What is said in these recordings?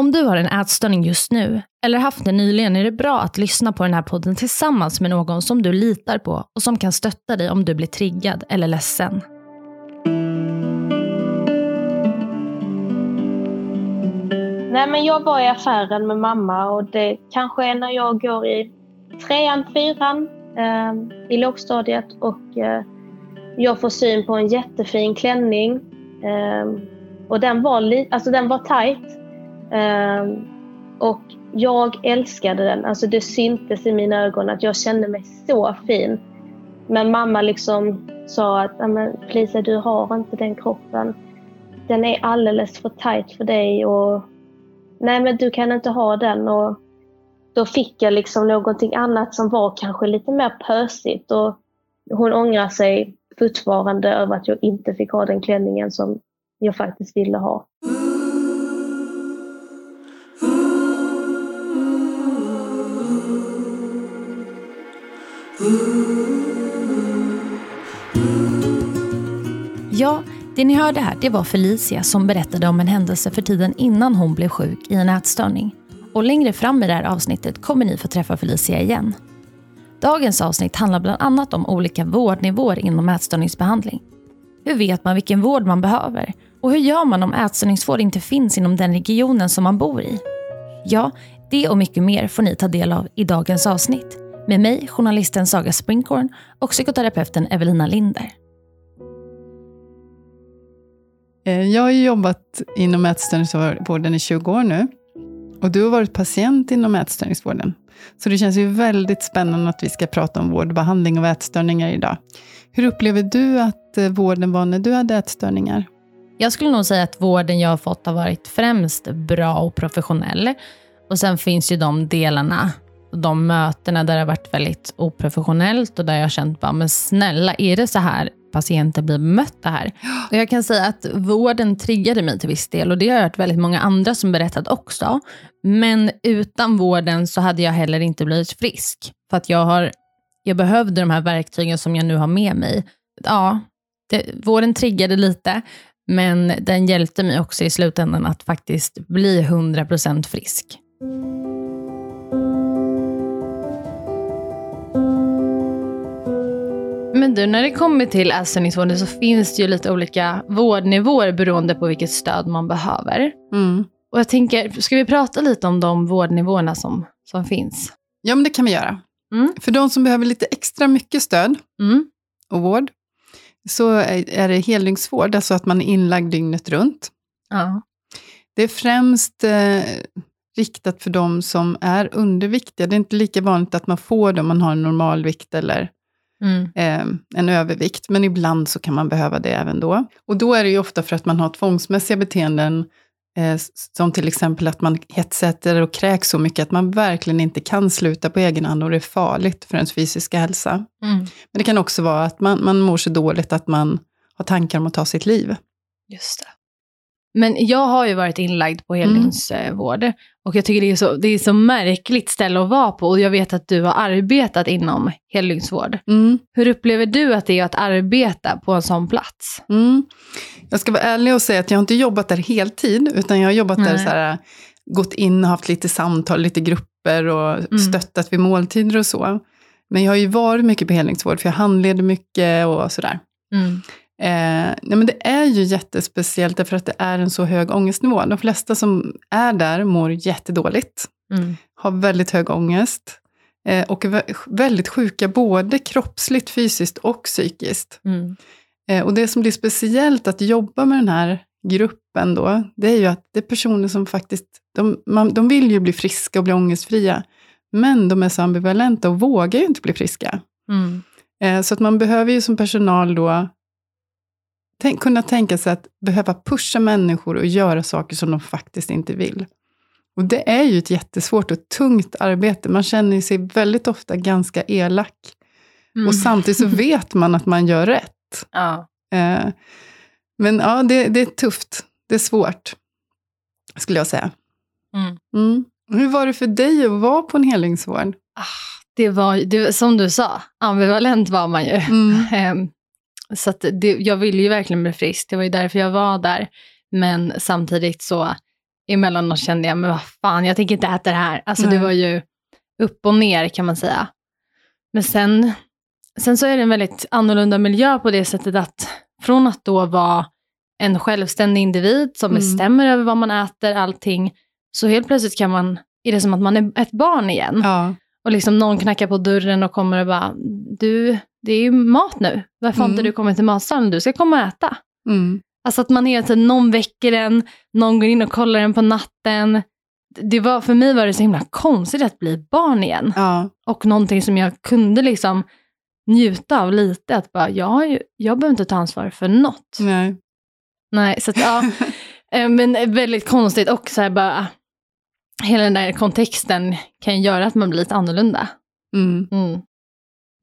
Om du har en ätstörning just nu, eller haft det nyligen, är det bra att lyssna på den här podden tillsammans med någon som du litar på och som kan stötta dig om du blir triggad eller ledsen. Nej, men jag var i affären med mamma och det kanske är när jag går i trean, fyran eh, i lågstadiet och eh, jag får syn på en jättefin klänning. Eh, och den var, li- alltså den var tight. Ehm, och jag älskade den. Alltså det syntes i mina ögon att jag kände mig så fin. Men mamma liksom sa att Lisa, du har inte den kroppen. Den är alldeles för tight för dig och nej men du kan inte ha den. Och då fick jag liksom någonting annat som var kanske lite mer pösigt. Och hon ångrar sig fortfarande över att jag inte fick ha den klänningen som jag faktiskt ville ha. Ja, det ni hörde här det var Felicia som berättade om en händelse för tiden innan hon blev sjuk i en ätstörning. Och längre fram i det här avsnittet kommer ni få träffa Felicia igen. Dagens avsnitt handlar bland annat om olika vårdnivåer inom ätstörningsbehandling. Hur vet man vilken vård man behöver? Och hur gör man om ätstörningsvård inte finns inom den regionen som man bor i? Ja, det och mycket mer får ni ta del av i dagens avsnitt. Med mig, journalisten Saga Springhorn och psykoterapeuten Evelina Linder. Eh, Jag har jobbat inom ätstörningsvården i 20 år nu. Och du har varit patient inom ätstörningsvården. Så det känns ju väldigt spännande att vi ska prata om vård och behandling av ätstörningar idag. Hur upplever du att eh, vården var när du hade ätstörningar? Jag skulle nog säga att vården jag har fått har varit främst bra och professionell. Och sen finns ju de delarna, de mötena där det har varit väldigt oprofessionellt och där jag har känt bara, men snälla, är det så här patienter blir bemötta här? Och jag kan säga att vården triggade mig till viss del och det har jag hört väldigt många andra som berättat också. Men utan vården så hade jag heller inte blivit frisk. För att jag, har, jag behövde de här verktygen som jag nu har med mig. Ja, det, vården triggade lite, men den hjälpte mig också i slutändan att faktiskt bli 100% frisk. Men du, när det kommer till ätstörningsvården så finns det ju lite olika vårdnivåer beroende på vilket stöd man behöver. Mm. Och jag tänker, ska vi prata lite om de vårdnivåerna som, som finns? Ja, men det kan vi göra. Mm. För de som behöver lite extra mycket stöd Mm. och vård, så är det heldygnsvård, alltså att man är inlagd dygnet runt. Ja. Det är främst eh, riktat för de som är underviktiga. Det är inte lika vanligt att man får det om man har en normalvikt eller Mm. eh, en övervikt, men ibland så kan man behöva det även då. Och då är det ju ofta för att man har tvångsmässiga beteenden, eh, som till exempel att man hetsäter och kräks så mycket att man verkligen inte kan sluta på egen hand och det är farligt för ens fysiska hälsa. Mm. Men det kan också vara att man, man mår så dåligt att man har tankar om att ta sitt liv. Just det. Men jag har ju varit inlagd på heldygnsvård. Och jag tycker det är, så, det är så märkligt ställe att vara på. Och jag vet att du har arbetat inom heldygnsvård. Mm. Hur upplever du att det är att arbeta på en sån plats? Mm. Jag ska vara ärlig och säga att jag har inte jobbat där heltid, utan jag har jobbat där Nej. så här, gått in och haft lite samtal, lite grupper och Mm. stöttat vid måltider och så. Men jag har ju varit mycket på heldygnsvård, för jag handleder mycket och sådär. Mm. Eh, nej men det är ju jättespeciellt därför att det är en så hög ångestnivå. De flesta som är där mår jättedåligt, Mm. har väldigt hög ångest eh, och är vä- väldigt sjuka både kroppsligt, fysiskt och psykiskt. Mm. Eh, och det som blir speciellt att jobba med den här gruppen då, det är ju att det är personer som faktiskt, de, man, de vill ju bli friska och bli ångestfria, men de är så ambivalenta och vågar ju inte bli friska. Mm. Eh, så att man behöver ju som personal då tänk, kunna tänka sig att behöva pusha människor och göra saker som de faktiskt inte vill. Och det är ju ett jättesvårt och tungt arbete. Man känner sig väldigt ofta ganska elak Mm. Och samtidigt så vet man att man gör rätt. Ja. Eh, men ja, det, det är tufft. Det är svårt, skulle jag säga. Mm. Mm. Hur var det för dig att vara på en helingsvård? Det var, det, som du sa, ambivalent var man ju. Mm. Så det, jag ville ju verkligen bli frisk, det var ju därför jag var där. Men samtidigt så emellanåt kände jag, men vad fan, jag tänker inte äta det här. Alltså det Nej. var ju upp och ner kan man säga. Men sen, sen så är det en väldigt annorlunda miljö på det sättet att från att då vara en självständig individ som Mm. bestämmer över vad man äter, allting, så helt plötsligt kan man, är det som att man är ett barn igen. Ja. Och liksom någon knackar på dörren och kommer och bara, du, det är ju mat nu. Varför har inte Mm. du kommit till matsalen? Du ska komma och äta. Mm. Alltså att man hela tiden, någon väcker en, någon går in och kollar en på natten. Det var, för mig var det så himla konstigt att bli barn igen. Ja. Och någonting som jag kunde liksom njuta av lite. Att bara, jag, har ju, jag behöver inte ta ansvar för något. Nej. Nej, så att, ja. Eh, Men väldigt konstigt och så här bara, hela den där kontexten kan göra att man blir lite annorlunda. Mm. Mm.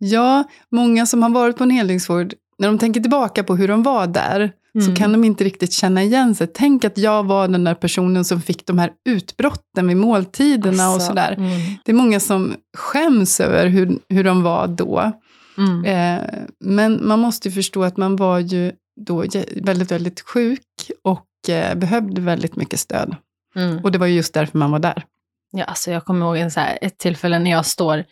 Ja, många som har varit på en helingsvård, när de tänker tillbaka på hur de var där, så Mm. kan de inte riktigt känna igen sig. Tänk att jag var den där personen som fick de här utbrotten vid måltiderna och Alltså, sådär. Mm. Det är många som skäms över hur, hur de var då. Mm. Eh, men man måste ju förstå att man var ju då väldigt, väldigt sjuk och eh, behövde väldigt mycket stöd. Mm. Och det var ju just därför man var där. Ja, alltså jag kommer ihåg en så här, ett tillfälle när jag står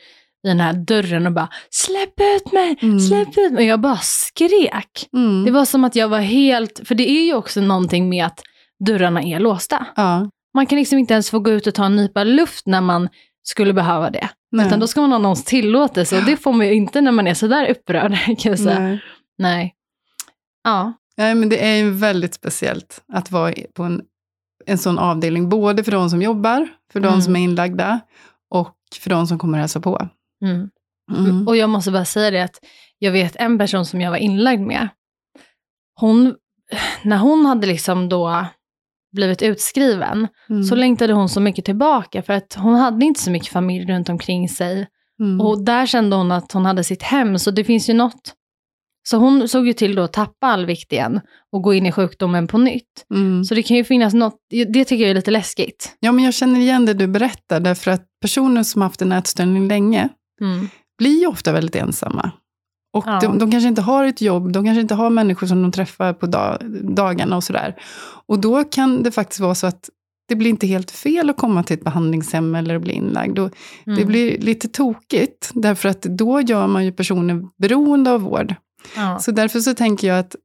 i den här dörren och bara släpp ut mig, Mm. släpp ut mig. Och jag bara skrek. Mm. Det var som att jag var helt, för det är ju också någonting med att dörrarna är låsta. Ja, Man kan liksom inte ens få gå ut och ta en nypa luft när man skulle behöva det. nej. Utan då ska man ha någons tillåtelse och det får man ju inte när man är sådär upprörd. Kan jag säga. nej. Nej. Ja. Nej, men det är ju väldigt speciellt att vara på en, en sån avdelning, både för de som jobbar, för de Mm. som är inlagda och för de som kommer hälsa på. Mm. Mm. Och jag måste bara säga det att jag vet en person som jag var inlagd med. Hon, när hon hade liksom då blivit utskriven Mm. så längtade hon så mycket tillbaka för att hon hade inte så mycket familj runt omkring sig. Mm. Och där kände hon att hon hade sitt hem, så det finns ju något. Så hon såg ju till då att tappa all vikt igen och gå in i sjukdomen på nytt. Mm. Så det kan ju finnas något, det tycker jag är lite läskigt. Ja, men jag känner igen det du berättar, därför att personer som haft en ätstörning länge Mm. blir ju ofta väldigt ensamma. Och Ja. de, de kanske inte har ett jobb, de kanske inte har människor som de träffar på dag, dagarna och sådär. Och då kan det faktiskt vara så att det blir inte helt fel att komma till ett behandlingshem eller bli inlagd. Och Det Mm. blir lite tokigt, därför att då gör man ju personen beroende av vård. Ja. Så därför så tänker jag att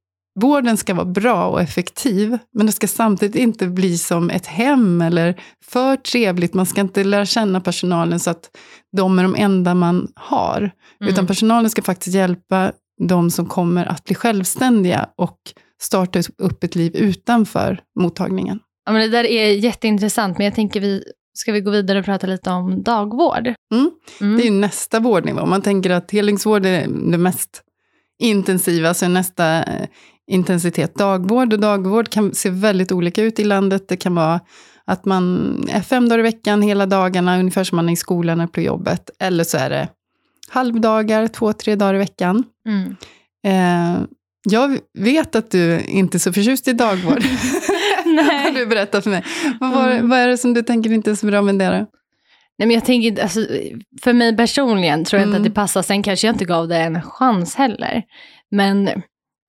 vården ska vara bra och effektiv, men det ska samtidigt inte bli som ett hem eller för trevligt. Man ska inte lära känna personalen så att de är de enda man har. Mm. Utan personalen ska faktiskt hjälpa de som kommer att bli självständiga och starta upp ett liv utanför mottagningen. Ja, men det där är jätteintressant, men jag tänker vi ska vi gå vidare och prata lite om dagvård. Mm. Mm. Det är nästa vårdnivå. Man tänker att helingsvård är det mest intensiva, så är nästa eh, intensitet dagvård. Och dagvård kan se väldigt olika ut i landet. Det kan vara att man är fem dagar i veckan, hela dagarna, ungefär som man är i skolan eller på jobbet. Eller så är det halvdagar, två, tre dagar i veckan. Mm. Eh, jag vet att du inte är så förtjust i dagvård. Nej. har du berättat för mig. Vad, var, Mm. vad är det som du tänker inte är så bra med det då? Nej, men jag tänker, inte- alltså, för mig personligen tror jag inte Mm. att det passar. Sen kanske jag inte gav det en chans heller. Men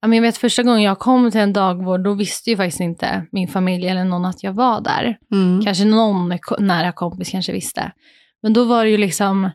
ja, men jag vet första gången jag kom till en dagvård, då visste ju faktiskt inte min familj eller någon att jag var där. Mm. Kanske någon nära kompis kanske visste. Men då var det ju liksom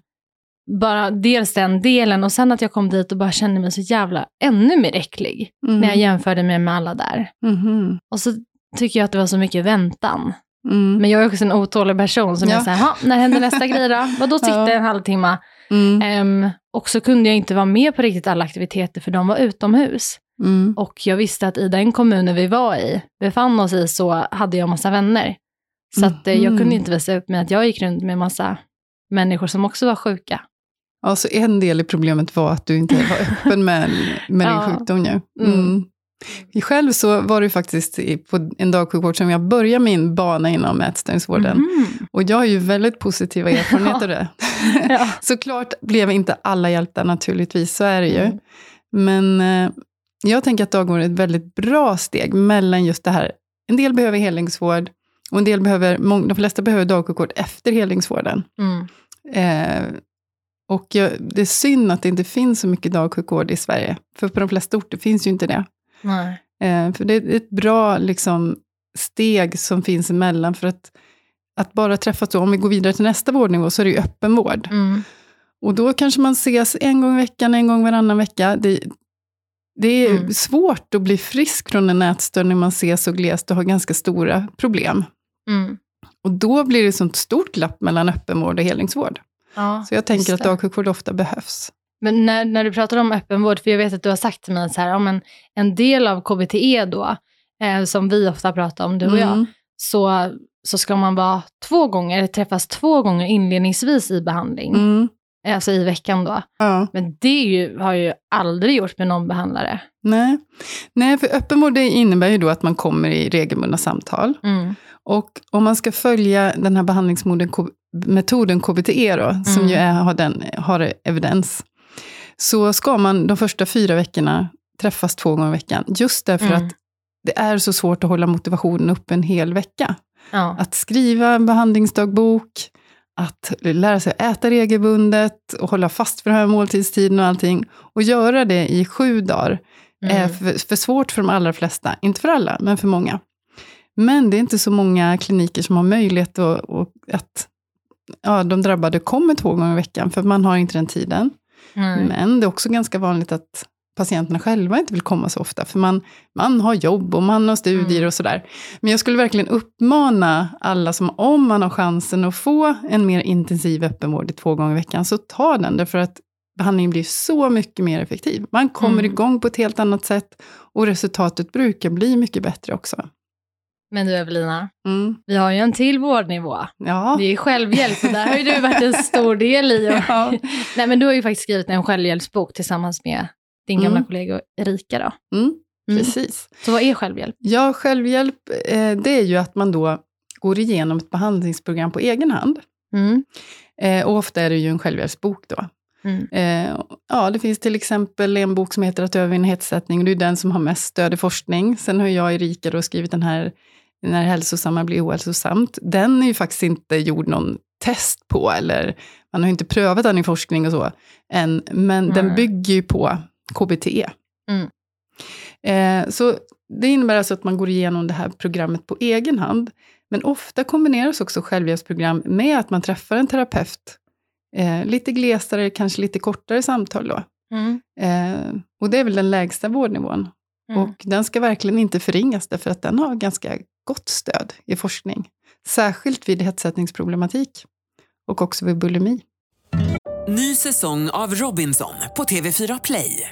bara dels den delen och sen att jag kom dit och bara kände mig så jävla ännu mer äcklig. Mm. När jag jämförde mig med alla där. Mhm. Och så tycker jag att det var så mycket väntan. Mm. Men jag är också en otålig person som Ja. är såhär, "Ha, när händer nästa grej då? Vadå sitta Ja. en halvtimme? Mm. Ehm, och så kunde jag inte vara med på riktigt alla aktiviteter för de var utomhus. Mm. Och jag visste att i den kommunen vi var i, befann oss i, så hade jag massa vänner. Så att, eh, jag kunde inte visa upp mig att jag gick runt med massa människor som också var sjuka. Alltså en del i problemet var att du inte var öppen med, med Ja. din sjukdom nu. Mm. Mm. Själv så var det faktiskt på en dagsjukvård som jag började min bana inom ätstörningsvården. Mm. Och jag har ju väldigt positiva erfarenheter av det. Ja. Såklart blev inte alla hjälpta naturligtvis, så är det ju. Mm. Men eh, jag tänker att dagvård är ett väldigt bra steg mellan just det här. En del behöver helingsvård och en del behöver, de flesta behöver dagsjukvård efter helingsvården. Mm. Eh, och jag, det är synd att det inte finns så mycket dagsjukvård i Sverige. För på de flesta orter finns ju inte det. Eh, för det är ett bra liksom, steg som finns emellan. För att, att bara träffas, då, om vi går vidare till nästa vårdnivå, så är det ju öppenvård. Mm. Och då kanske man ses en gång i veckan, en gång varannan vecka. Det, det är Mm. svårt att bli frisk från en ätstörning man ses så glest och har ganska stora problem. Mm. Och då blir det sånt stort glapp mellan öppenvård och helingsvård. Ja, Så jag tänker att dagsjukvård ofta behövs. Men när, när du pratar om öppenvård, för jag vet att du har sagt till mig så här, ja, men en del av KBTE då, eh, som vi ofta pratar om, du och jag, Mm. så, så ska man vara två gånger, träffas två gånger inledningsvis i behandling, Mm. Alltså i veckan då. Ja. Men det ju, har jag ju aldrig gjort med någon behandlare. Nej. Nej, för öppenvård innebär ju då att man kommer i regelbundna samtal. Mm. Och om man ska följa den här behandlingsmetoden KBTE då, som Mm. ju är, har, den, har evidens, så ska man de första fyra veckorna träffas två gånger i veckan. Just därför Mm. att det är så svårt att hålla motivationen uppe en hel vecka. Ja. Att skriva en behandlingsdagbok, att lära sig att äta regelbundet och hålla fast för den här måltidstiden och allting. Och göra det i sju dagar är Mm. för, för svårt för de allra flesta. Inte för alla, men för många. Men det är inte så många kliniker som har möjlighet att, att ja, de drabbade kommer två gånger i veckan, för man har inte den tiden. Mm. Men det är också ganska vanligt att patienterna själva inte vill komma så ofta, för man, man har jobb och man har studier Mm. och sådär. Men jag skulle verkligen uppmana alla som, om man har chansen att få en mer intensiv öppenvård i två gånger i veckan, så ta den, därför att behandlingen blir så mycket mer effektiv. Man kommer Mm. igång på ett helt annat sätt och resultatet brukar bli mycket bättre också. Men du Evelina, Mm. vi har ju en till vårdnivå. Ja. Det är självhjälp och där har ju du varit en stor del i. Och... Ja. Nej, men du har ju faktiskt skrivit en självhjälpsbok tillsammans med din gamla Mm. kollega Erika. Då. Mm, Mm. precis. Så vad är självhjälp? Ja, självhjälp, eh, det är ju att man då går igenom ett behandlingsprogram på egen hand. Mm. Eh, och ofta är det ju en självhjälpsbok då. Mm. Eh, ja, det finns till exempel en bok som heter Att övervinna hetsättning, och det är den som har mest stöd i forskning. Sen har jag, Erika, då skrivit den här När hälsosamma blir ohälsosamt. Den är ju faktiskt inte gjord någon test på, eller man har inte prövat den i forskning och så än, men den Nej. bygger ju på KBT. Mm. Eh, så det innebär alltså att man går igenom det här programmet på egen hand. Men ofta kombineras också självhjälpsprogram med att man träffar en terapeut. Eh, lite glesare, kanske lite kortare samtal då. Mm. Eh, och det är väl den lägsta vårdnivån. Mm. Och den ska verkligen inte förringas, därför att den har ganska gott stöd i forskning. Särskilt vid hetsättningsproblematik. Och också vid bulimi. Ny säsong av Robinson på TV4 Play.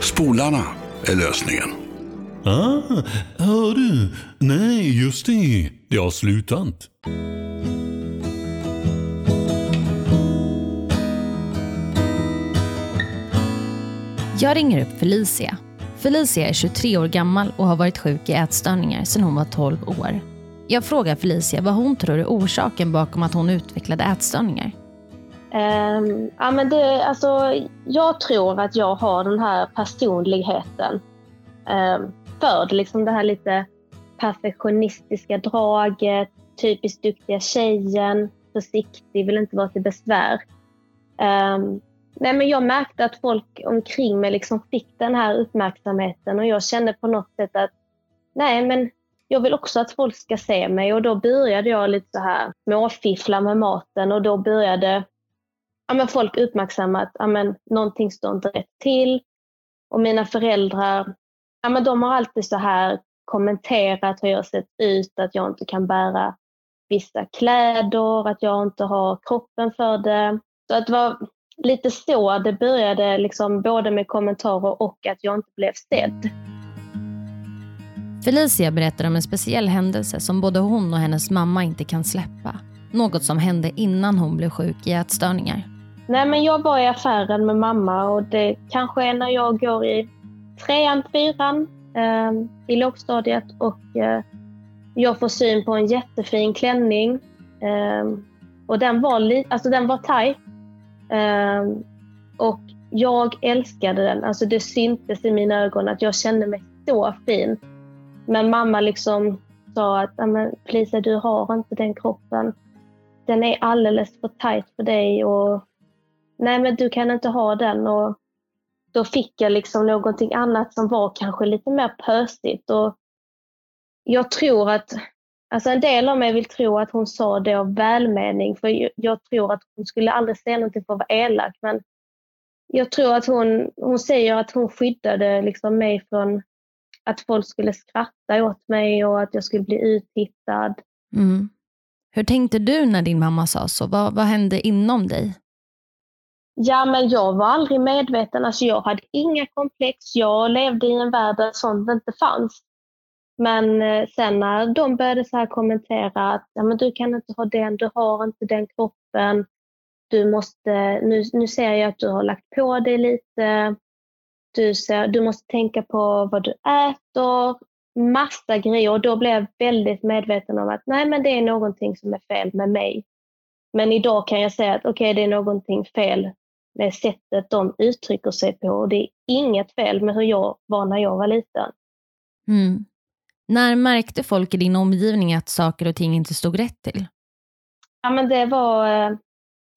Spolarna är lösningen. Ah, hör du? Nej, just det. Det har slutat. Jag ringer upp Felicia. Felicia är 23 år gammal och har varit sjuk i ätstörningar sedan hon var 12 år. Jag frågar Felicia vad hon tror är orsaken bakom att hon utvecklade ätstörningar. Ehm, ja, men det, alltså, jag tror att jag har den här personligheten um, för det, liksom det här lite perfektionistiska draget, typiskt duktiga tjejen, försiktig, vill inte vara till besvär. Um, nej, men jag märkte att folk omkring mig liksom fick den här uppmärksamheten och jag kände på något sätt att nej, men jag vill också att folk ska se mig och då började jag lite så här småfiffla med maten och då började ja, men folk uppmärksamma att ja, men, någonting står inte rätt till. Och mina föräldrar, ja, men de har alltid så här kommenterat hur jag sett ut, att jag inte kan bära vissa kläder, att jag inte har kroppen för det. Så att det var lite så det började, liksom, både med kommentarer och att jag inte blev sedd. Felicia berättar om en speciell händelse som både hon och hennes mamma inte kan släppa. Något som hände innan hon blev sjuk i ätstörningar. Nej, men jag var i affären med mamma och det kanske är när jag går i trean, fyran eh, i lågstadiet och eh, jag får syn på en jättefin klänning. Eh, och den var, li- alltså den var tajt. Eh, och jag älskade den. Alltså det syntes i mina ögon att jag kände mig så fin. Men mamma liksom sa att Lisa, du har inte den kroppen. Den är alldeles för tajt för dig och nej men du kan inte ha den. Och då fick jag liksom någonting annat som var kanske lite mer pösigt. Och jag tror att, alltså en del av mig vill tro att hon sa det av välmening, för jag tror att hon skulle aldrig säga någonting för att vara elak, men jag tror att hon, hon säger att hon skyddade liksom mig från att folk skulle skratta åt mig och att jag skulle bli uttittad. Mm. Hur tänkte du när din mamma sa så? Vad, vad hände inom dig? Ja, men jag var aldrig medveten. Alltså, jag hade inga komplex. Jag levde i en värld där sånt inte fanns. Men eh, sen när de började så här kommentera att ja, men du kan inte ha den, du har inte den kroppen. Du måste, nu, nu ser jag att du har lagt på dig lite. Du, ser, du måste tänka på vad du äter. Massa grejer. Och då blev jag väldigt medveten om att nej, men det är någonting som är fel med mig. Men idag kan jag säga att okej, okay, det är någonting fel med sättet de uttrycker sig på. Och det är inget fel med hur jag var när jag var liten. Mm. När märkte folk i din omgivning att saker och ting inte stod rätt till? Ja, men det var eh,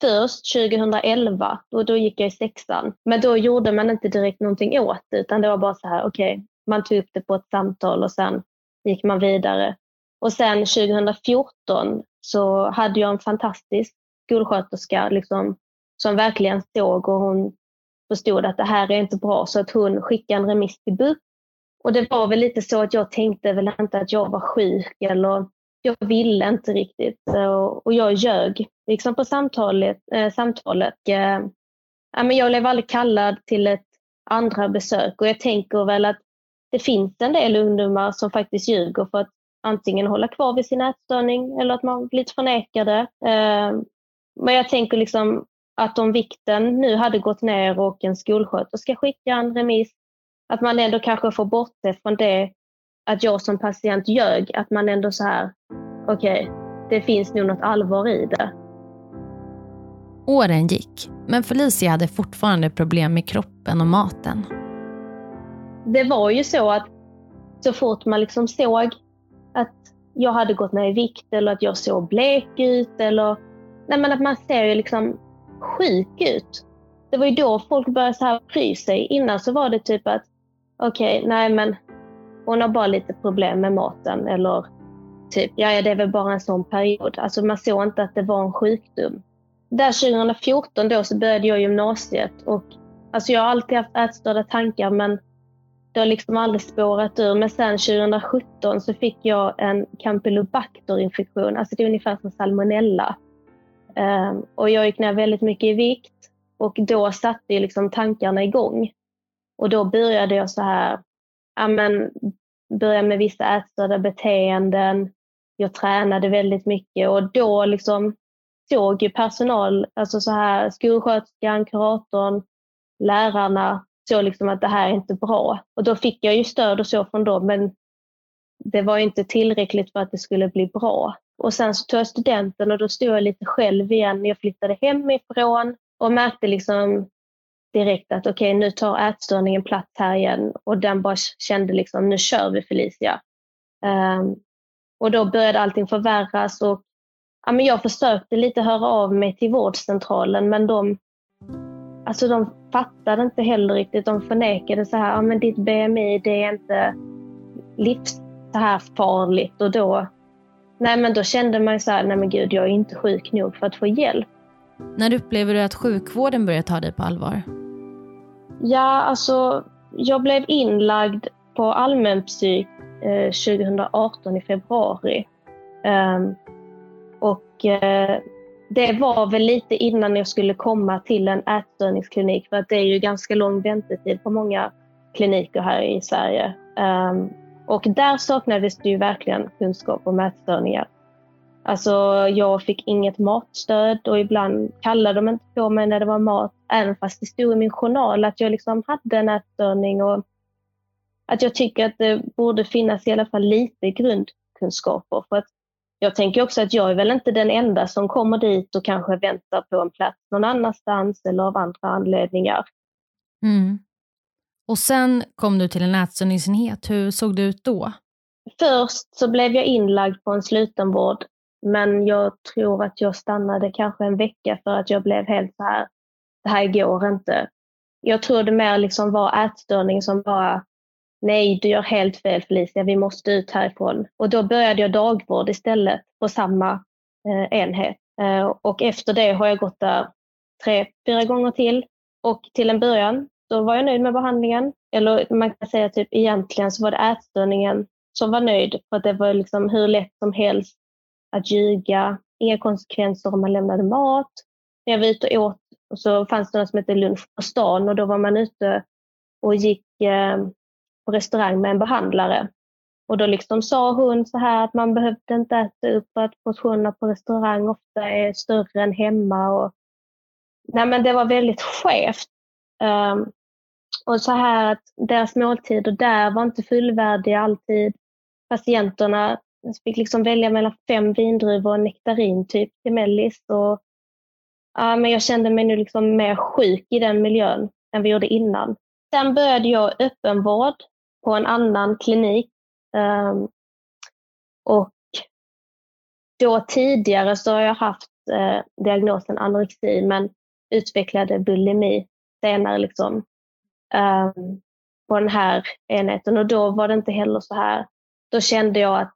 först 2011 och då gick jag i sexan. Men då gjorde man inte direkt någonting åt det utan det var bara så här, okej, okay, man tog upp det på ett samtal och sen gick man vidare. Och sen 2014 så hade jag en fantastisk skolsköterska liksom, som verkligen såg och hon förstod att det här är inte bra så att hon skickade en remiss till BUP. Och det var väl lite så att jag tänkte väl inte att jag var sjuk eller jag ville inte riktigt och jag ljög liksom på samtalet. Eh, samtalet. Eh, jag blev aldrig kallad till ett andra besök och jag tänker väl att det finns en del ungdomar som faktiskt ljuger för att antingen hålla kvar vid sin ätstörning eller att man blivit förnekade. Eh, men jag tänker liksom att om vikten nu hade gått ner och en skolsköterska skickar en remiss, att man ändå kanske får bort det från det att jag som patient ljög, att man ändå så här, okej, okay, det finns nog något allvar i det. Åren gick, men Felicia hade fortfarande problem med kroppen och maten. Det var ju så att så fort man liksom såg att jag hade gått ner i vikt eller att jag såg blek ut eller nej men att man ser ju liksom sjuk ut. Det var ju då folk började så här bry sig. Innan så var det typ att okej, okay, nej men hon har bara lite problem med maten eller typ, ja det är väl bara en sån period. Alltså man såg inte att det var en sjukdom. Där 2014 då så började jag gymnasiet och alltså jag har alltid haft ätstörda tankar men det har liksom aldrig spårat ur. Men sen 2017 så fick jag en campylobacter-infektion. Alltså det är ungefär som salmonella. Um, och jag gick ner väldigt mycket i vikt och då satte liksom tankarna igång. Och då började jag så här, ja men, började med vissa ätstörda beteenden. Jag tränade väldigt mycket och då liksom såg ju personal, alltså så här skolsköterskan, kuratorn, lärarna såg liksom att det här är inte bra. Och då fick jag ju stöd och så från dem men det var inte tillräckligt för att det skulle bli bra. Och sen så tog jag studenten och då stod jag lite själv igen. Jag flyttade hemifrån och märkte liksom direkt att okej, okay, nu tar ätstörningen plats här igen. Och den bara kände liksom, nu kör vi Felicia. Um, och då började allting förvärras och ja, men jag försökte lite höra av mig till vårdcentralen men de, alltså de fattade inte heller riktigt. De förnekade så här, ja men ditt BMI det är inte livs så här farligt och då, nej men då kände man så här, nej men gud jag är inte sjuk nog för att få hjälp. När upplever du att sjukvården börjar ta dig på allvar? Ja, alltså jag blev inlagd på allmänpsyk eh, 2018 i februari. Um, och eh, det var väl lite innan jag skulle komma till en ätstörningsklinik för att det är ju ganska lång väntetid på många kliniker här i Sverige. Um, och där saknades det ju verkligen kunskap om ätstörningar. Alltså jag fick inget matstöd och ibland kallade de inte på mig när det var mat, även fast det stod i min journal att jag liksom hade en ätstörning och att jag tycker att det borde finnas i alla fall lite grundkunskaper. För att jag tänker också att jag är väl inte den enda som kommer dit och kanske väntar på en plats någon annanstans eller av andra anledningar. Mm. Och sen kom du till en ätstörningsenhet. Hur såg det ut då? Först så blev jag inlagd på en slutenvård, men jag tror att jag stannade kanske en vecka för att jag blev helt så här, det här går inte. Jag tror det mer liksom var ätstörning som bara, nej du gör helt fel Felicia, vi måste ut härifrån. Och då började jag dagvård istället på samma eh, enhet. Eh, och efter det har jag gått där tre, fyra gånger till. Och till en början så var jag nöjd med behandlingen. Eller man kan säga typ egentligen så var det ätstörningen som var nöjd för att det var liksom hur lätt som helst att ljuga. Inga konsekvenser om man lämnade mat. När jag var ute och åt och så fanns det något som hette lunch på stan och då var man ute och gick eh, på restaurang med en behandlare. Och då liksom sa hon så här att man behövde inte äta upp för att portionerna på restaurang ofta är större än hemma. Och, nej men det var väldigt skevt. Um, och så här att deras måltider där var inte fullvärdiga alltid. Patienterna fick liksom välja mellan fem vindruvor och nektarin typ till mellis. Och, ja, men jag kände mig nu liksom mer sjuk i den miljön än vi gjorde innan. Sen började jag öppenvård på en annan klinik. Um, och då tidigare så har jag haft eh, diagnosen anorexi men utvecklade bulimi senare liksom, um, på den här enheten och då var det inte heller så här. Då kände jag att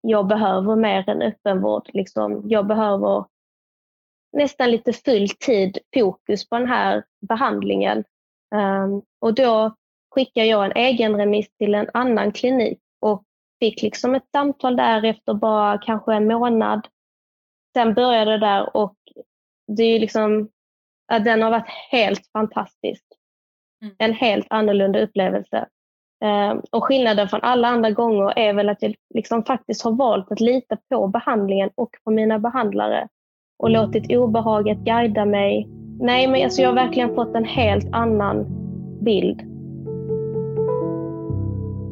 jag behöver mer än öppenvård. Liksom. Jag behöver nästan lite full tid fokus på den här behandlingen. Um, och då skickade jag en egen remiss till en annan klinik och fick liksom ett samtal där efter bara kanske en månad. Sen började det där och det är liksom, den har varit helt fantastisk. Mm. En helt annorlunda upplevelse. Uh, och skillnaden från alla andra gånger är väl att jag liksom faktiskt har valt att lita på behandlingen och på mina behandlare och låtit obehaget guida mig. Nej, men alltså jag har verkligen fått en helt annan bild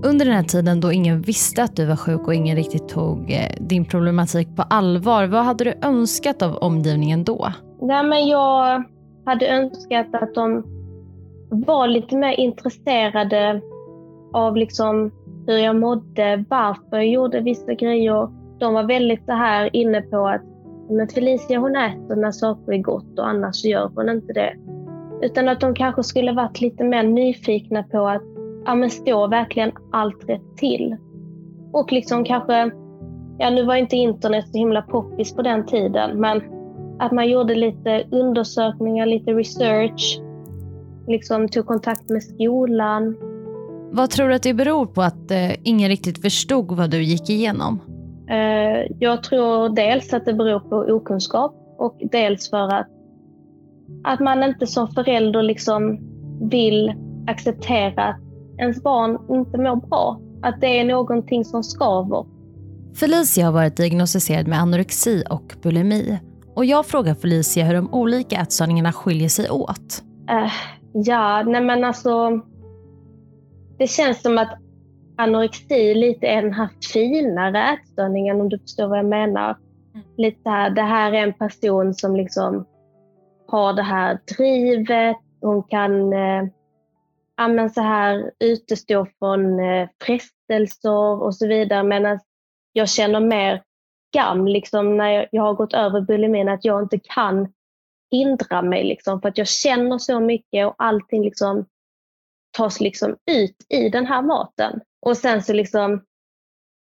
under den här tiden då ingen visste att du var sjuk och ingen riktigt tog eh, din problematik på allvar, vad hade du önskat av omgivningen då? Nej, men jag hade önskat att de var lite mer intresserade av liksom hur jag mådde, varför jag gjorde vissa grejer. De var väldigt så här inne på att men Felicia hon äter när saker är gott och annars gör hon inte det. Utan att de kanske skulle varit lite mer nyfikna på att ja, men står verkligen allt rätt till? Och liksom kanske, ja nu var inte internet så himla poppis på den tiden, men att man gjorde lite undersökningar, lite research, liksom tog kontakt med skolan. Vad tror du att det beror på att eh, ingen riktigt förstod vad du gick igenom? Eh, jag tror dels att det beror på okunskap och dels för att, att man inte som förälder liksom vill acceptera att ens barn inte mår bra. Att det är någonting som skaver. Felicia har varit diagnostiserad med anorexi och bulimi. Och jag frågar Felicia hur de olika ätstörningarna skiljer sig åt. Uh, ja, nej men alltså. Det känns som att anorexi lite är den här finare ätstörningen om du förstår vad jag menar. Mm. Lite här, det här är en person som liksom har det här drivet, hon kan eh, ja, men så här, utestå från eh, frestelser och så vidare. Medan jag känner mer skam liksom, när jag, jag har gått över bulimin, att jag inte kan hindra mig. Liksom, för att jag känner så mycket och allting liksom tas liksom ut i den här maten. Och sen så liksom,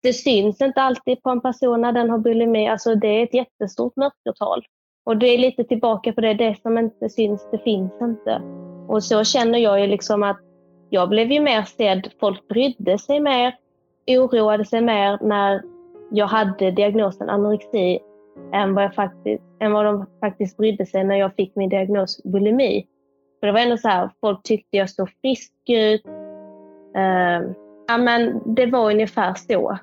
det syns inte alltid på en person när den har bulimi. Alltså det är ett jättestort mörkertal. Och det är lite tillbaka på det, det som inte syns, det finns inte. Och så känner jag ju liksom att jag blev ju mer sedd, folk brydde sig mer. oroade sig mer när jag hade diagnosen anorexi än vad, jag faktiskt, än vad de faktiskt brydde sig när jag fick min diagnos bulimi. För det var ändå så här, folk tyckte jag såg frisk ut. Uh, ja, men det var ungefär så.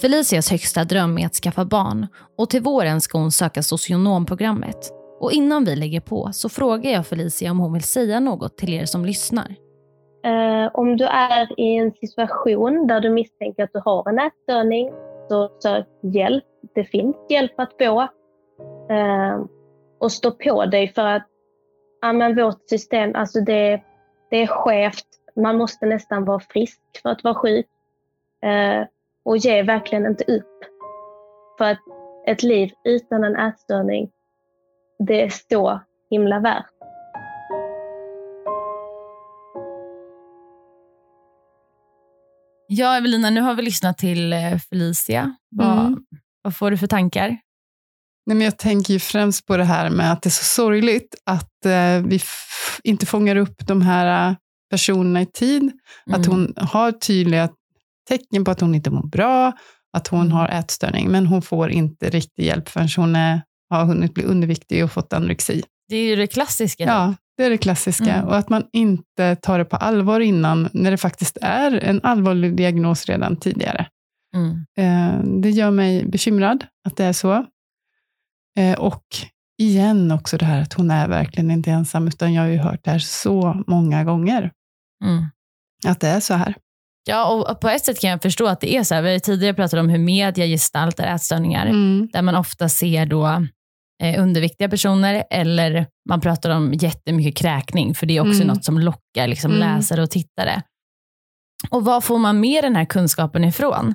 Felicias högsta dröm är att skaffa barn och till våren ska hon söka socionomprogrammet. Och innan vi lägger på så frågar jag Felicia om hon vill säga något till er som lyssnar. Eh, om du är i en situation där du misstänker att du har en ätstörning så sök hjälp. Det finns hjälp att få. Eh, och stå på dig för att ja, men vårt system, alltså det, det är skevt. Man måste nästan vara frisk för att vara sjuk. Eh, och ge verkligen inte upp. För att ett liv utan en ätstörning, det är så himla värt. Ja, Evelina, nu har vi lyssnat till eh, Felicia. Vad, mm. vad får du för tankar? Nej, men jag tänker ju främst på det här med att det är så sorgligt att eh, vi inte fångar upp de här eh, personerna i tid. Mm. Att hon har tydliga tecken på att hon inte mår bra, att hon mm. har ätstörning, men hon får inte riktig hjälp förrän hon är, har hunnit bli underviktig och fått anorexi. Det är ju det klassiska. Ja, det är det klassiska. Mm. Och att man inte tar det på allvar innan, när det faktiskt är en allvarlig diagnos redan tidigare. Mm. Eh, det gör mig bekymrad att det är så. Eh, och igen också det här att hon är verkligen inte ensam, utan jag har ju hört det här så många gånger. Mm. Att det är så här. Ja, och på ett sätt kan jag förstå att det är så här. Vi har tidigare pratat om hur media gestaltar ätstörningar, mm. där man ofta ser då underviktiga personer eller man pratar om jättemycket kräkning, för det är också mm. något som lockar liksom, mm. läsare och tittare. Och var får man med den här kunskapen ifrån?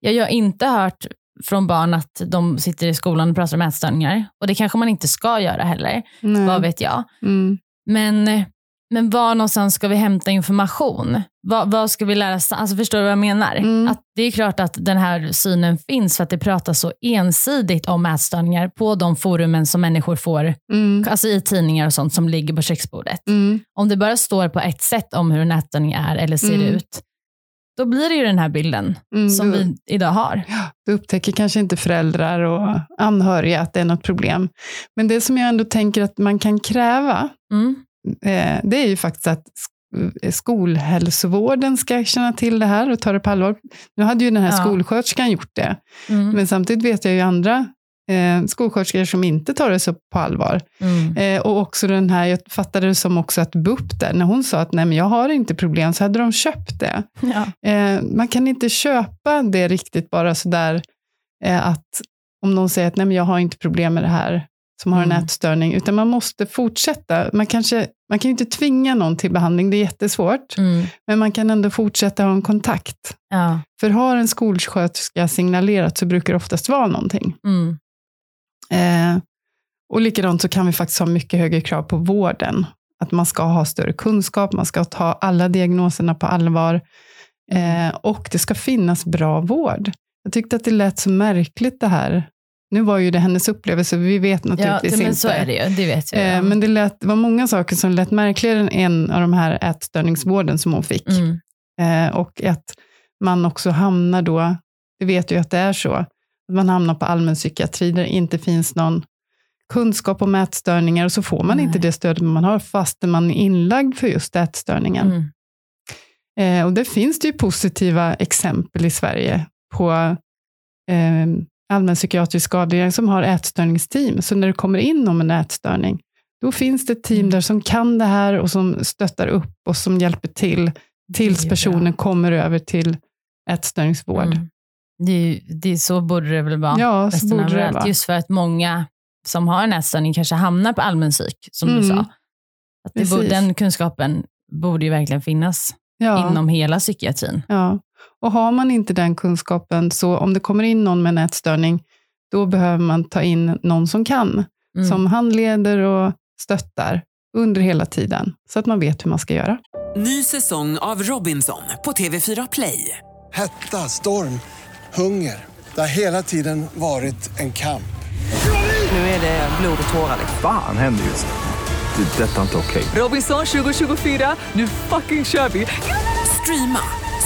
Jag har inte hört från barn att de sitter i skolan och pratar om ätstörningar. Och det kanske man inte ska göra heller. Nej. Vad vet jag. Mm. Men men var någonstans ska vi hämta information? Vad, vad ska vi lära oss? Alltså förstår du vad jag menar? Mm. Att det är klart att den här synen finns för att det pratas så ensidigt om ätstörningar på de forumen som människor får, mm. alltså i tidningar och sånt som ligger på köksbordet. Mm. Om det bara står på ett sätt om hur en ätstörning är eller ser mm. ut, då blir det ju den här bilden mm, som vi idag har. Då upptäcker kanske inte föräldrar och anhöriga att det är något problem. Men det som jag ändå tänker att man kan kräva, mm det är ju faktiskt att eh, skolhälsovården ska känna till det här och ta det på allvar. Nu hade ju den här ja. skolsköterskan gjort det, mm. men samtidigt vet jag ju andra eh, skolsköterskor som inte tar det så på allvar. Mm. Eh, och också den här, jag fattade det som också att BUP där, när hon sa att nej men jag har inte problem, så hade de köpt det. Ja. Eh, man kan inte köpa det riktigt bara sådär, eh, att om någon säger att nej men jag har inte problem med det här, som har en mm. ätstörning, utan man måste fortsätta. Man, kanske, man kan ju inte tvinga någon till behandling, det är jättesvårt, mm. men man kan ändå fortsätta ha en kontakt. Ja. För har en skolsköterska signalerat så brukar det oftast vara någonting. Mm. Eh, och likadant så kan vi faktiskt ha mycket högre krav på vården. Att man ska ha större kunskap, man ska ta alla diagnoserna på allvar eh, och det ska finnas bra vård. Jag tyckte att det lät så märkligt det här nu var ju det hennes upplevelse, vi vet naturligtvis ja, men inte. Så är det ju, det vet jag. Eh, men det, lät, det var många saker som lät märkligare än en av de här ätstörningsvården som hon fick. Mm. Eh, och att man också hamnar då, det vet ju att det är så, att man hamnar på allmänpsykiatri där det inte finns någon kunskap om ätstörningar och så får man Nej. inte det stöd man har fastän man är inlagd för just ätstörningen. Mm. Eh, och det finns det ju positiva exempel i Sverige på eh, allmänpsykiatrisk avdelning som har ätstörningsteam. Så när du kommer in om en ätstörning, då finns det ett team mm. där som kan det här och som stöttar upp och som hjälper till tills personen kommer över till ätstörningsvård. Mm. Det, är, det är så borde det väl vara ja, så borde det vara. Just för att många som har en ätstörning kanske hamnar på allmänpsyk, som mm. du sa. Att borde, den kunskapen borde ju verkligen finnas ja. inom hela psykiatrin. Ja. Och har man inte den kunskapen, så om det kommer in någon med en ätstörning, då behöver man ta in någon som kan, mm. som handleder och stöttar under hela tiden, så att man vet hur man ska göra. Ny säsong av Robinson på TV4 Play. Hetta, storm, hunger. Det har hela tiden varit en kamp. Nu är det blod och tårar. Vad fan händer just nu? Det. detta är inte okej. Okay. Robinson 2024, nu fucking kör vi! Streama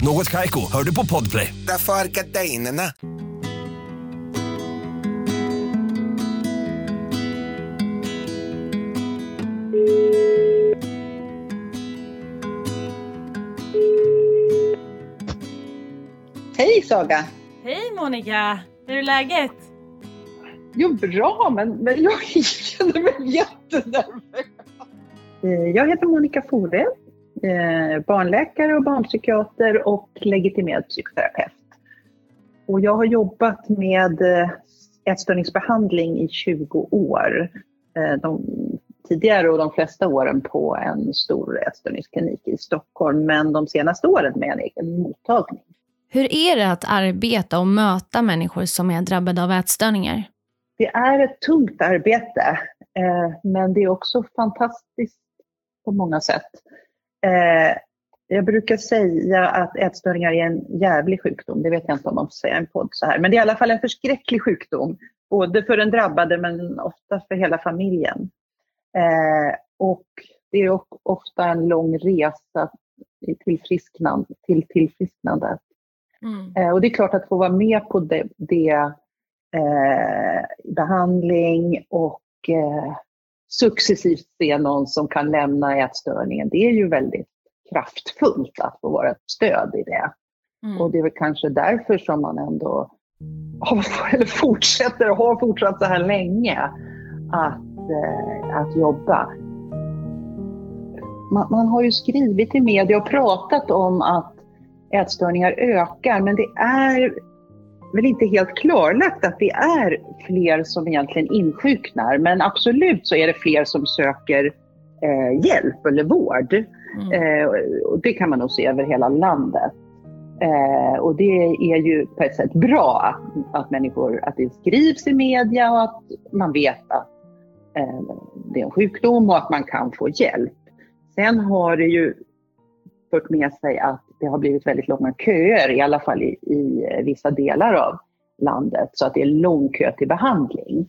Något Kaiko, hör du på Podplay. Därför är gardinerna. Hej Saga! Hej Monica! Hur är läget? Jo, bra, men, men jag känner mig jättenervös. Eh, Jag heter Monica Fore, barnläkare och barnpsykiater och legitimerad psykoterapeut. Och jag har jobbat med eh, ätstörningsbehandling i 20 år. Eh, De tidigare och de flesta åren på en stor ätstörningsklinik i Stockholm, men de senaste åren med en egen mottagning. Hur är det att arbeta och möta människor som är drabbade av ätstörningar? Det är ett tungt arbete, eh, men det är också fantastiskt på många sätt. Eh, jag brukar säga att ätstörningar är en jävlig sjukdom. Det vet jag inte om man får säga i en podd så här. Men det är i alla fall en förskräcklig sjukdom. Både för den drabbade men ofta för hela familjen. Eh, och det är ofta en lång resa till tillfrisknande. Till tillfrisknandet. Eh, och det är klart att få vara med på det, det eh, behandling och eh, successivt se någon som kan lämna ätstörningen. Det är ju väldigt kraftfullt att få vara ett stöd i det. Och det är väl kanske därför som man ändå har, eller fortsätter och har fortsatt så här länge att, eh, att jobba. Man, man har ju skrivit i media och pratat om att ätstörningar ökar, men det är väl inte helt klarlagt att det är fler som egentligen insjuknar. Men absolut så är det fler som söker eh, hjälp eller vård. Eh, och det kan man nog se över hela landet. Eh, och det är ju på ett sätt bra att, att människor, att det skrivs i media och att man vet att eh, det är en sjukdom och att man kan få hjälp. Sen har det ju fört med sig att det har blivit väldigt långa köer, i alla fall i, i vissa delar av landet, så att det är lång kö till behandling.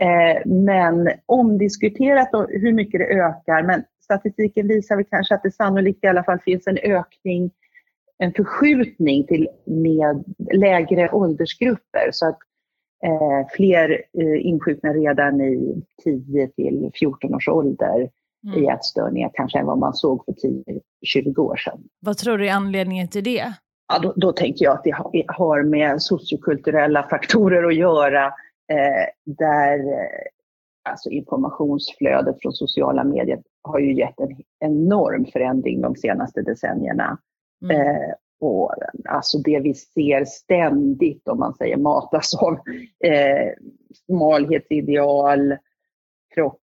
Eh, men omdiskuterat hur mycket det ökar, men statistiken visar väl kanske att det sannolikt i alla fall finns en ökning, en förskjutning till med lägre åldersgrupper. Så att eh, fler eh, insjuknar redan i 10 till 14 års ålder i ätstörningar kanske än vad man såg för 10-20 år sedan. Vad tror du är anledningen till det? Ja, då, då tänker jag att det har, med sociokulturella faktorer att göra eh, där eh, alltså informationsflödet från sociala medier har ju gett en enorm förändring de senaste decennierna. Eh, och alltså det vi ser ständigt, om man säger matas av eh, smalhetsideal, kropp,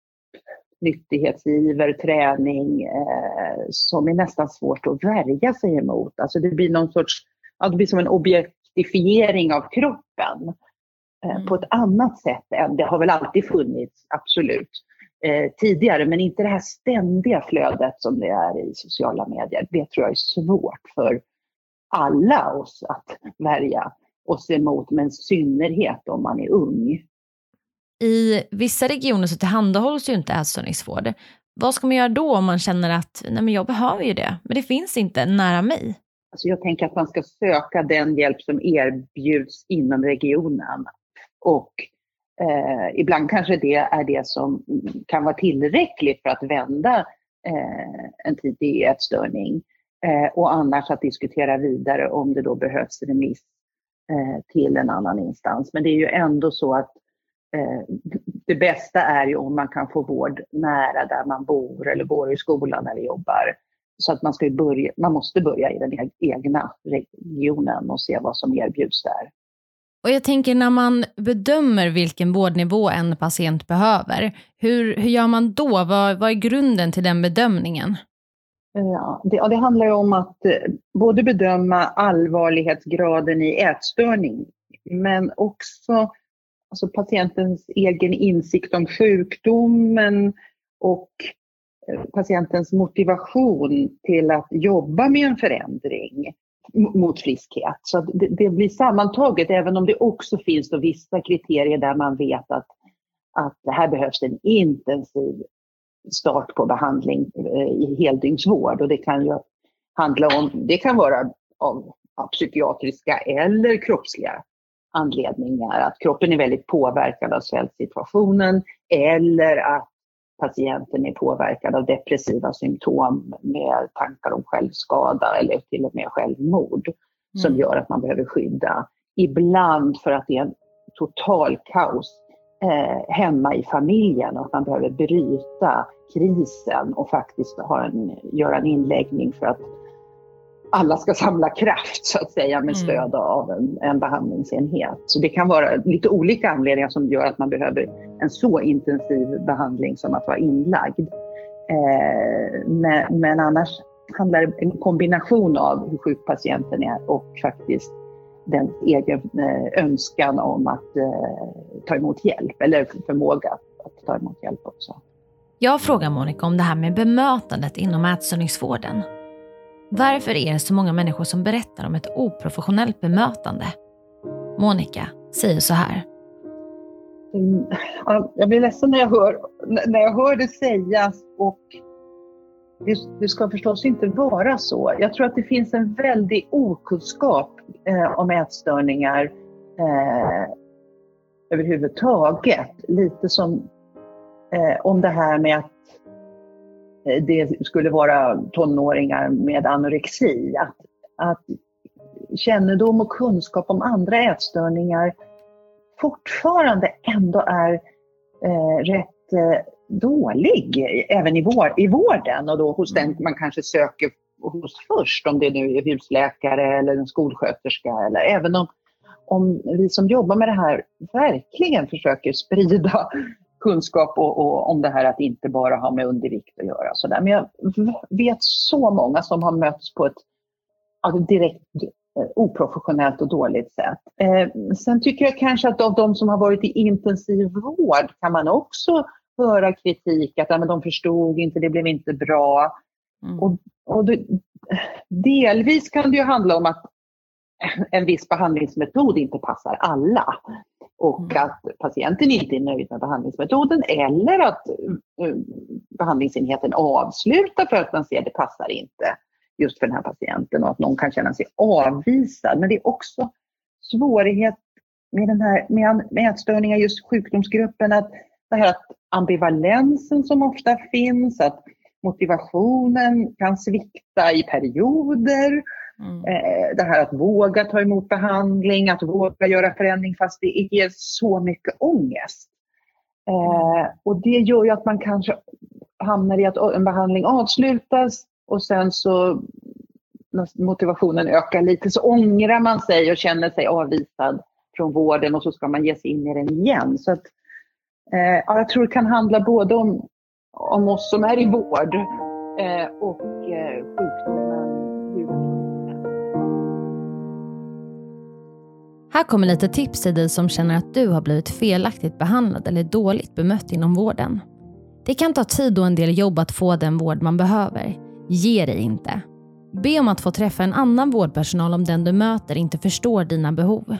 nyttighetsiver, träning eh, som är nästan svårt att värja sig emot. Alltså det blir någon sorts, ja, det blir som en objektifiering av kroppen eh, på ett annat sätt än, det har väl alltid funnits, absolut, eh, tidigare, men inte det här ständiga flödet som det är i sociala medier. Det tror jag är svårt för alla oss att värja oss emot, men i synnerhet om man är ung. I vissa regioner så tillhandahålls ju inte ätstörningsvård. Vad ska man göra då om man känner att nej men jag behöver ju det, men det finns inte nära mig? Alltså jag tänker att man ska söka den hjälp som erbjuds inom regionen. Och eh, ibland kanske det är det som kan vara tillräckligt för att vända eh, en typ tidig ätstörning. Eh, och annars att diskutera vidare om det då behövs remiss eh, till en annan instans. Men det är ju ändå så att det bästa är ju om man kan få vård nära där man bor eller går i skolan eller jobbar. Så att man, ska börja, man måste börja i den e- egna regionen och se vad som erbjuds där. Och jag tänker när man bedömer vilken vårdnivå en patient behöver, hur, hur gör man då? Vad, vad är grunden till den bedömningen? Ja, det, ja, det handlar ju om att eh, både bedöma allvarlighetsgraden i ätstörning, men också alltså patientens egen insikt om sjukdomen och eh, patientens motivation till att jobba med en förändring mot friskhet. Så det, det, blir sammantaget, även om det också finns då vissa kriterier där man vet att, att det här behövs en intensiv start på behandling eh, i heldygnsvård och det kan ju handla om, det kan vara av, av psykiatriska eller kroppsliga anledningar. Att kroppen är väldigt påverkad av svältsituationen eller att patienten är påverkad av depressiva symptom med tankar om självskada eller till och med självmord mm. som gör att man behöver skydda. Ibland för att det är en total kaos eh, hemma i familjen och att man behöver bryta krisen och faktiskt ha en, göra en inläggning för att alla ska samla kraft så att säga med mm. stöd av en, en behandlingsenhet. Så det kan vara lite olika anledningar som gör att man behöver en så intensiv behandling som att vara inlagd. Eh, men, men, annars handlar det en kombination av hur sjuk patienten är och faktiskt den egen eh, önskan om att eh, ta emot hjälp eller förmåga att ta emot hjälp också. Jag frågar Monica om det här med bemötandet inom ätstörningsvården. Varför är det så många människor som berättar om ett oprofessionellt bemötande? Monica säger så här. Mm, jag blir ledsen när jag hör, när jag hör det sägas och det, det, ska förstås inte vara så. Jag tror att det finns en väldig okunskap eh, om ätstörningar eh, överhuvudtaget. Lite som eh, om det här med att Eh, det skulle vara tonåringar med anorexi. Att, att kännedom och kunskap om andra ätstörningar fortfarande ändå är eh, rätt eh, dålig, även i, vår, i vården och då hos den man kanske söker hos först, om det nu är husläkare eller en skolsköterska eller även om, om vi som jobbar med det här verkligen försöker sprida kunskap och, och, om det här att inte bara ha med undervikt att göra. Så där. Men jag vet så många som har mötts på ett alltså direkt eh, oprofessionellt och dåligt sätt. Eh, sen tycker jag kanske att av de som har varit i intensiv vård kan man också höra kritik att ja, men de förstod inte, det blev inte bra. Mm. Och, och det, delvis kan det ju handla om att en viss behandlingsmetod inte passar alla och mm. att patienten inte är nöjd med behandlingsmetoden eller att uh, behandlingsenheten avslutar för att man ser att det passar inte just för den här patienten och att någon kan känna sig avvisad. Men det är också svårighet med, den här, med, med ätstörningar, just sjukdomsgruppen, att det här att ambivalensen som ofta finns, att motivationen kan svikta i perioder Mm. Eh, det här att våga ta emot behandling, att våga göra förändring fast det ger så mycket ångest. Mm. och det gör ju att man kanske hamnar i att en behandling avslutas och sen så när motivationen ökar lite så ångrar man sig och känner sig avvisad från vården och så ska man ge sig in i den igen. Så att, eh, jag tror det kan handla både om, om oss som är i vård eh, och eh, Här kommer lite tips till dig som känner att du har blivit felaktigt behandlad eller dåligt bemött inom vården. Det kan ta tid och en del jobb att få den vård man behöver. Ge dig inte. Be om att få träffa en annan vårdpersonal om den du möter inte förstår dina behov.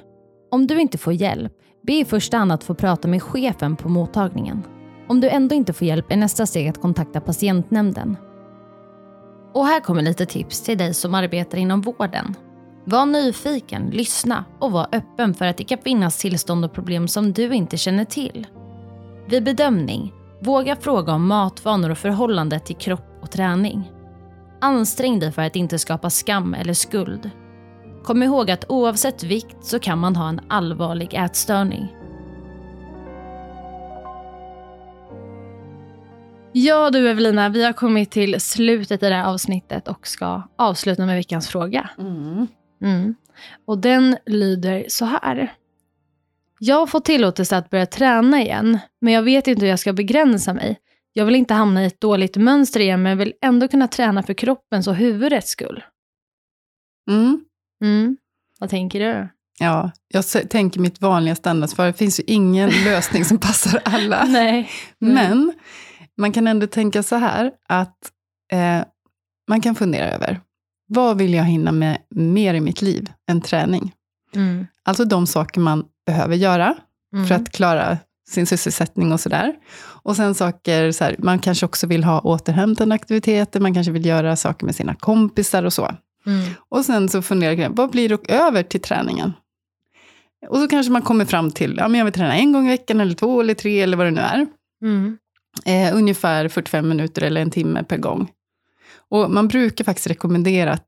Om du inte får hjälp, be i första hand att få prata med chefen på mottagningen. Om du ändå inte får hjälp är nästa steg att kontakta patientnämnden. Och här kommer lite tips till dig som arbetar inom vården. Var nyfiken, lyssna och var öppen för att det kan finnas tillstånd och problem som du inte känner till. Vid bedömning, våga fråga om matvanor och förhållandet till kropp och träning. Ansträng dig för att inte skapa skam eller skuld. Kom ihåg att oavsett vikt så kan man ha en allvarlig ätstörning. Ja du Evelina, vi har kommit till slutet i det här avsnittet och ska avsluta med veckans fråga. Mm. Mm. Och den lyder så här. Jag har fått tillåtelse att börja träna igen, men jag vet inte hur jag ska begränsa mig. jag vill inte hamna i ett dåligt mönster igen, men vill ändå kunna träna för kroppens och huvudets skull. Mm. Mm. Vad tänker du? Ja, jag tänker mitt vanliga standardsvar. Det finns ju ingen lösning som passar alla. Nej. Men man kan ändå tänka så här att eh, man kan fundera över vad vill jag hinna med mer i mitt liv än träning? Mm. Alltså de saker man behöver göra Mm. för att klara sin sysselsättning och sådär. Och sen saker, så här, man kanske också vill ha återhämtande aktiviteter, man kanske vill göra saker med sina kompisar och så. Mm. Och sen så funderar jag, vad blir det över till träningen? Och så kanske man kommer fram till, ja men jag vill träna en gång i veckan, eller två, eller tre, eller vad det nu är. Mm. Eh, ungefär 45 minuter eller en timme per gång. Och man brukar faktiskt rekommendera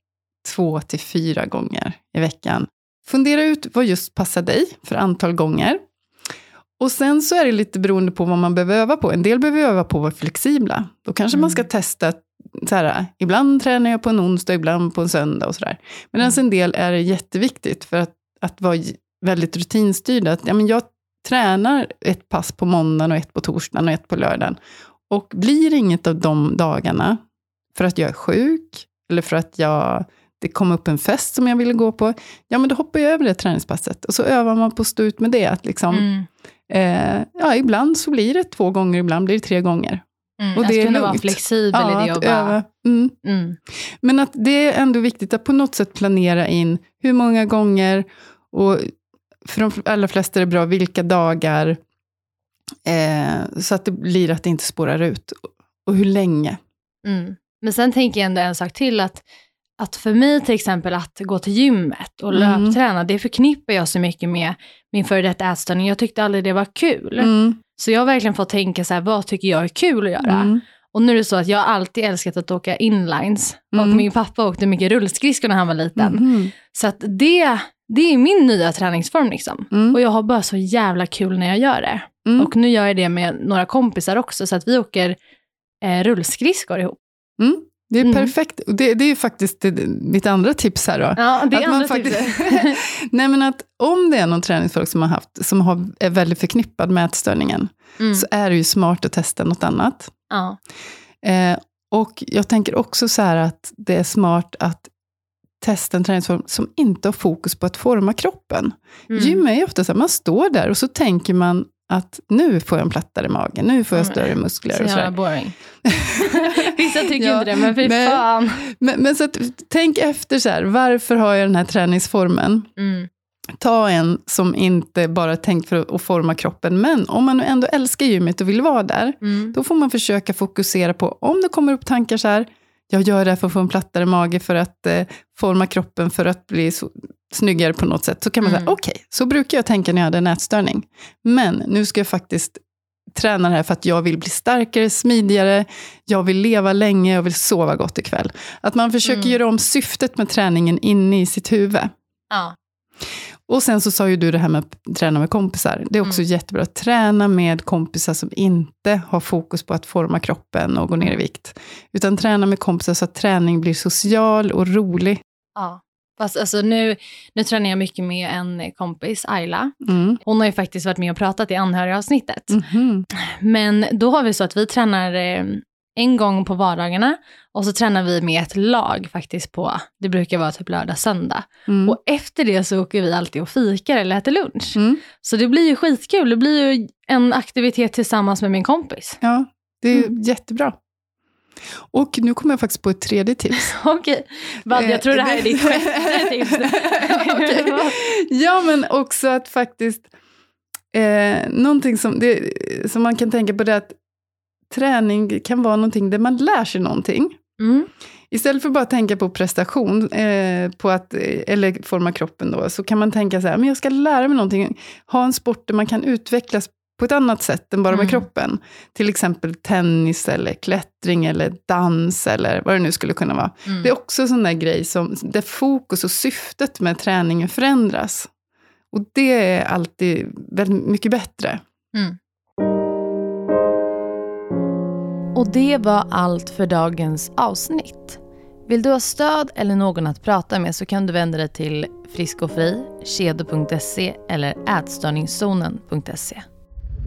två till fyra gånger i veckan. Fundera ut vad just passar dig för antal gånger. Och sen så är det lite beroende på vad man behöver öva på. En del behöver öva på att vara flexibla. Då kanske man ska testa, så här, ibland tränar jag på en onsdag, ibland på en söndag och sådär. Medan en del är det jätteviktigt för att, att vara väldigt rutinstyrd. Att, ja, men jag tränar ett pass på måndagen och ett på torsdagen och ett på lördagen. Och blir inget av de dagarna för att jag är sjuk, eller för att jag, det kom upp en fest som jag ville gå på, ja men då hoppar jag över det träningspasset. Och så övar man på att stå ut med det. Att liksom, Mm. eh, ja, ibland så blir det två gånger, ibland blir det tre gånger. Mm. Och att det är kunna vara lugnt. flexibel ja, i det att och bara... öva. Mm. Mm. Men att det är ändå viktigt att på något sätt planera in hur många gånger, och för de allra flesta är det bra vilka dagar, eh, så att det blir att det inte spårar ut. Och hur länge. Mm. Men sen tänker jag ändå en sak till, att, att för mig till exempel att gå till gymmet och Mm. löpträna, det förknippar jag så mycket med min före detta ätstörning. Jag tyckte aldrig det var kul. Mm. Så jag har verkligen fått tänka så här, vad tycker jag är kul att göra? Mm. Och nu är det så att jag har alltid älskat att åka inlines. Och Mm. min pappa åkte mycket rullskridskor när han var liten. Mhm. Så att det, det är min nya träningsform liksom. Mm. Och jag har bara så jävla kul när jag gör det. Mm. Och nu gör jag det med några kompisar också, så att vi åker eh, rullskridskor ihop. Mm. Det är Mm. perfekt. Det, det är faktiskt det, mitt andra tips här då. Ja, det är Att andra faktiskt- tipset. Nej men att om det är någon träningsfolk som har haft, som har, är väldigt förknippad med ätstörningen, Mm. så är det ju smart att testa något annat. Ja. Eh, och jag tänker också så här att det är smart att testa en träningsform som inte har fokus på att forma kroppen. Mm. Gym är ju ofta så här, man står där och så tänker man att nu får jag en plattare mage, nu får jag Mm. större muskler. Så och jävla boring. Vissa tycker Ja, inte det, men fy men- fan. Men, men så att, tänk efter så här, varför har jag den här träningsformen? Mm. Ta en som inte bara är tänkt för att- att forma kroppen, men om man nu ändå älskar gymmet och vill vara där, Mm. då får man försöka fokusera på, om det kommer upp tankar så här, jag gör det här för att få en plattare mage, för att eh, forma kroppen, för att bli så, snyggare på något sätt, så kan man Mm. säga, okej, så brukar jag tänka när jag hade en ätstörning. Men nu ska jag faktiskt träna det här för att jag vill bli starkare, smidigare, jag vill leva länge, jag vill sova gott ikväll. Att man försöker Mm. göra om syftet med träningen inne i sitt huvud. Ja. Och sen så sa ju du det här med att träna med kompisar. Det är också Mm. jättebra. att Träna med kompisar som inte har fokus på att forma kroppen och gå ner i vikt. Utan träna med kompisar så att träning blir social och rolig. ja. Fast alltså nu, nu tränar jag mycket med en kompis, Ayla. Mm. Hon har ju faktiskt varit med och pratat i anhörigavsnittet. Mhm. Men då har vi så att vi tränar eh, en gång på vardagarna och så tränar vi med ett lag faktiskt på, det brukar vara typ lördag, söndag. Mm. Och efter det så åker vi alltid och fikar eller äter lunch. Mm. Så det blir ju skitkul, det blir ju en aktivitet tillsammans med min kompis. Ja, det är Mm. jättebra. Och nu kommer jag faktiskt på ett tredje tips. Okej, Vad, jag tror det här är ditt sjätte tips. Okej. Ja, men också att faktiskt, eh, någonting som, det, som man kan tänka på det är att träning kan vara någonting där man lär sig någonting. Mm. Istället för bara att tänka på prestation, eh, på att, eh, eller forma kroppen då, så kan man tänka så här, men jag ska lära mig någonting. Ha en sport där man kan utvecklas på ett annat sätt än bara med Mm. kroppen. Till exempel tennis, eller klättring, eller dans, eller vad det nu skulle kunna vara. Mm. Det är också en sån där grej som, där fokus och syftet med träningen förändras. Och det är alltid väldigt mycket bättre. Mm. Och det var allt för dagens avsnitt. Vill du ha stöd eller någon att prata med så kan du vända dig till Frisk och Fri, kedo.se eller ätstörningszonen.se.